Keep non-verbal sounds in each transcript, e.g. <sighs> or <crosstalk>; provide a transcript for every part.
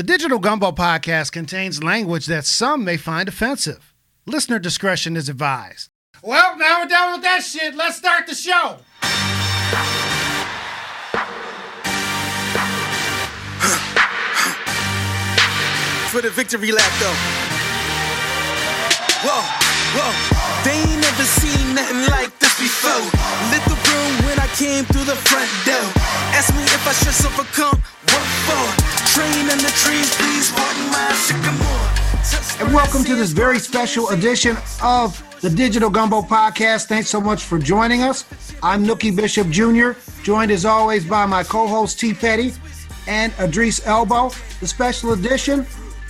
The Digital Gumbo podcast contains language that some may find offensive. Listener discretion is advised. Well, now we're done with that shit. Let's start the show. <sighs> For the victory lap, though. Whoa, whoa. They ain't never seen nothing like this before. Lit the room when I came through the front door. Ask me if I should overcome. Welcome to this very special edition of the Digital Gumbo Podcast. Thanks so much for joining us. I'm Nookie Bishop Jr., joined as always by my co host T. Petty and Idris Elbow. The special edition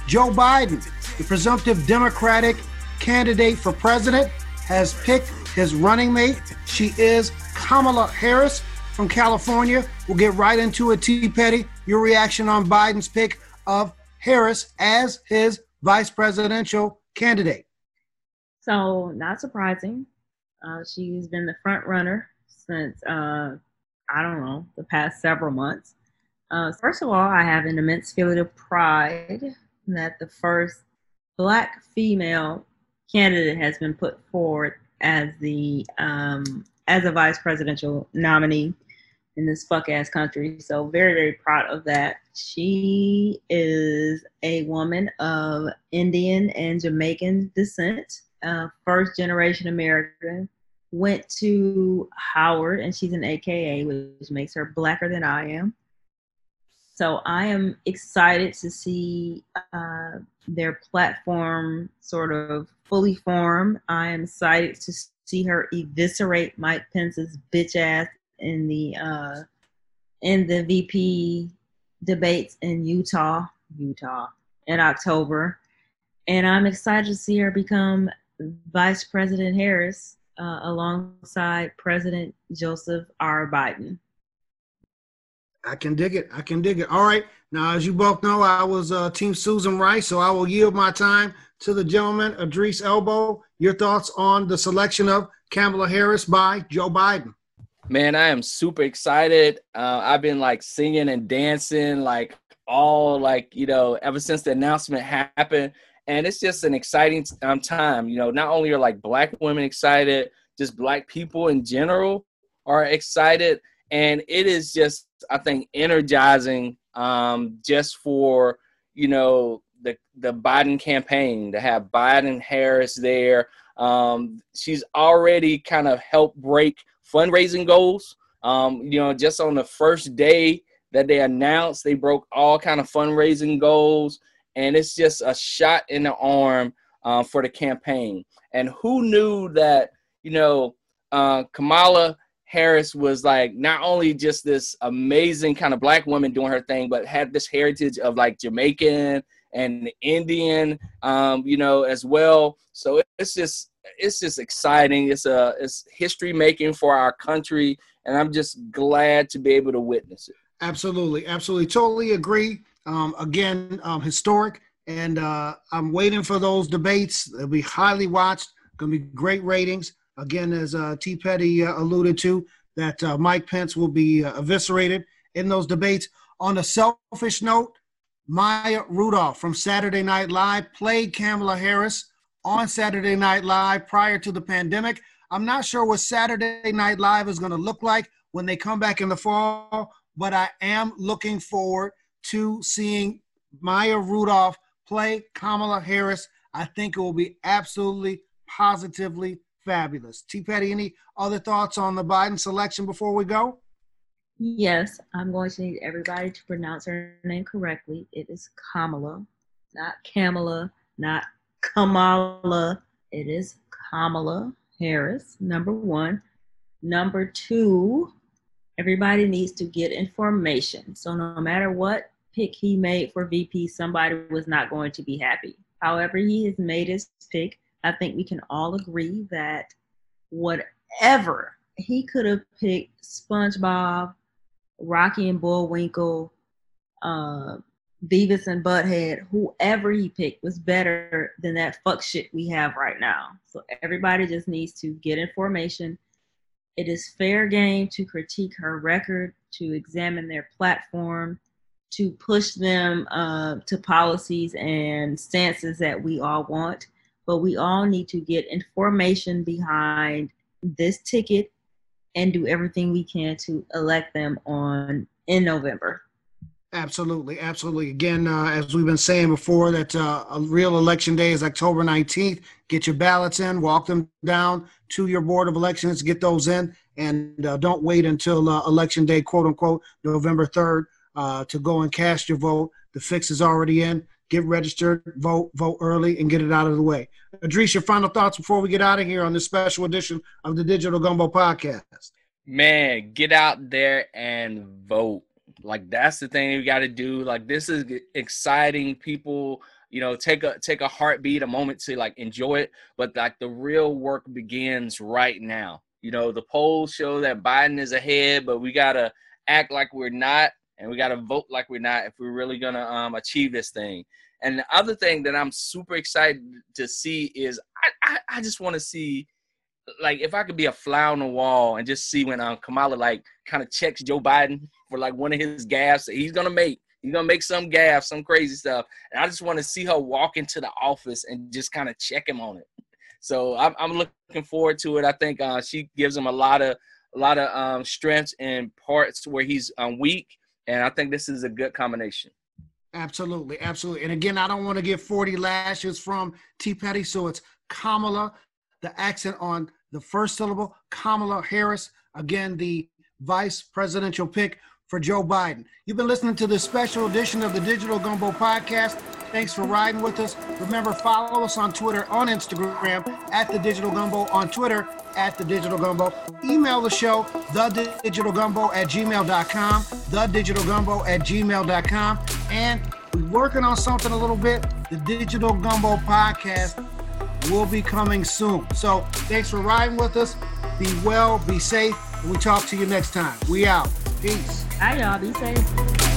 Joe Biden, the presumptive Democratic candidate for president, has picked his running mate. She is Kamala Harris from California. We'll get right into it, T. Petty. Your reaction on Biden's pick of Harris as his vice presidential candidate. So, not surprising. Uh, she's been the front runner since, uh, I don't know, the past several months. Uh, first of all, I have an immense feeling of pride that the first black female candidate has been put forward as the um, as a vice presidential nominee in this fuck ass country. So very very proud of that. She is a woman of Indian and Jamaican descent, uh, first generation American. Went to Howard and she's an AKA, which makes her blacker than I am. So I am excited to see uh, their platform sort of fully form. I am excited to see her eviscerate Mike Pence's bitch ass in the uh, in the VP debates in Utah, Utah in October, and I'm excited to see her become Vice President Harris uh, alongside President Joseph R. Biden. I can dig it. I can dig it. All right. Now, as you both know, I was uh, Team Susan Rice, so I will yield my time to the gentleman, Idris Elbow. Your thoughts on the selection of Kamala Harris by Joe Biden? Man, I am super excited. Uh, I've been like singing and dancing like all like you know ever since the announcement happened, and it's just an exciting um, time. You know, not only are like black women excited, just black people in general are excited, and it is just I think energizing um, just for you know the the Biden campaign to have Biden Harris there. Um, she's already kind of helped break fundraising goals. Um, you know, just on the first day that they announced, they broke all kind of fundraising goals, and it's just a shot in the arm uh, for the campaign. And who knew that you know uh, Kamala Harris was like not only just this amazing kind of black woman doing her thing, but had this heritage of like Jamaican and Indian, um, you know, as well. So it's just it's just exciting. It's a it's history making for our country, and I'm just glad to be able to witness it. Absolutely, absolutely, totally agree. Um, again, um, historic, and uh, I'm waiting for those debates. They'll be highly watched. Going to be great ratings. Again, as uh, T. Petty uh, alluded to, that uh, Mike Pence will be uh, eviscerated in those debates. On a selfish note, Maya Rudolph from Saturday Night Live played Kamala Harris on Saturday Night Live prior to the pandemic. I'm not sure what Saturday Night Live is going to look like when they come back in the fall, but I am looking forward to seeing Maya Rudolph play Kamala Harris. I think it will be absolutely, positively fabulous. T. Petty, any other thoughts on the Biden selection before we go? Yes, I'm going to need everybody to pronounce her name correctly. It is Kamala, not Kamala, not Kamala. It is Kamala Harris, number one. Number two, everybody needs to get information. So no matter what pick he made for VP, somebody was not going to be happy. However, he has made his pick I think we can all agree that whatever he could have picked SpongeBob, Rocky and Bullwinkle, uh, Beavis and Butthead, whoever he picked was better than that fuck shit we have right now. So everybody just needs to get information. It is fair game to critique her record, to examine their platform, to push them uh, to policies and stances that we all want. But we all need to get information behind this ticket and do everything we can to elect them on in November. Absolutely, absolutely. Again, uh, as we've been saying before, that uh, a real election day is October 19th. Get your ballots in, walk them down to your board of elections, get those in, and uh, don't wait until uh, election day, quote unquote, November 3rd, uh, to go and cast your vote. The fix is already in. Get registered, vote, vote early, and get it out of the way. Idris, your final thoughts before we get out of here on this special edition of the Digital Gumbo Podcast. Man, get out there and vote like that's the thing you got to do. Like this is exciting. People, you know, take a take a heartbeat, a moment to like enjoy it. But like the real work begins right now. You know, the polls show that Biden is ahead, but we gotta act like we're not, and we gotta vote like we're not if we're really gonna um, achieve this thing. And the other thing that I'm super excited to see is I, I, I just want to see like if I could be a fly on the wall and just see when um Kamala like kind of checks Joe Biden for like one of his gaffes that he's gonna make. He's gonna make some gaff, some crazy stuff, and I just want to see her walk into the office and just kind of check him on it. So I'm, I'm looking forward to it. I think uh, she gives him a lot of a lot of um, strengths and parts where he's um, weak, and I think this is a good combination. Absolutely, absolutely. And again, I don't want to get 40 lashes from T. Petty, so it's Kamala, the accent on the first syllable, Kamala Harris, again, the vice presidential pick for Joe Biden. You've been listening to this special edition of the Digital Gumbo Podcast. Thanks for riding with us. Remember, follow us on Twitter, on Instagram, at the Digital Gumbo, on Twitter, at the Digital Gumbo. Email the show, the Digital Gumbo at gmail.com, the Digital Gumbo at gmail.com. And we're working on something a little bit. The Digital Gumbo Podcast will be coming soon. So thanks for riding with us. Be well, be safe, and we talk to you next time. We out. Peace. Bye, y'all. Be safe.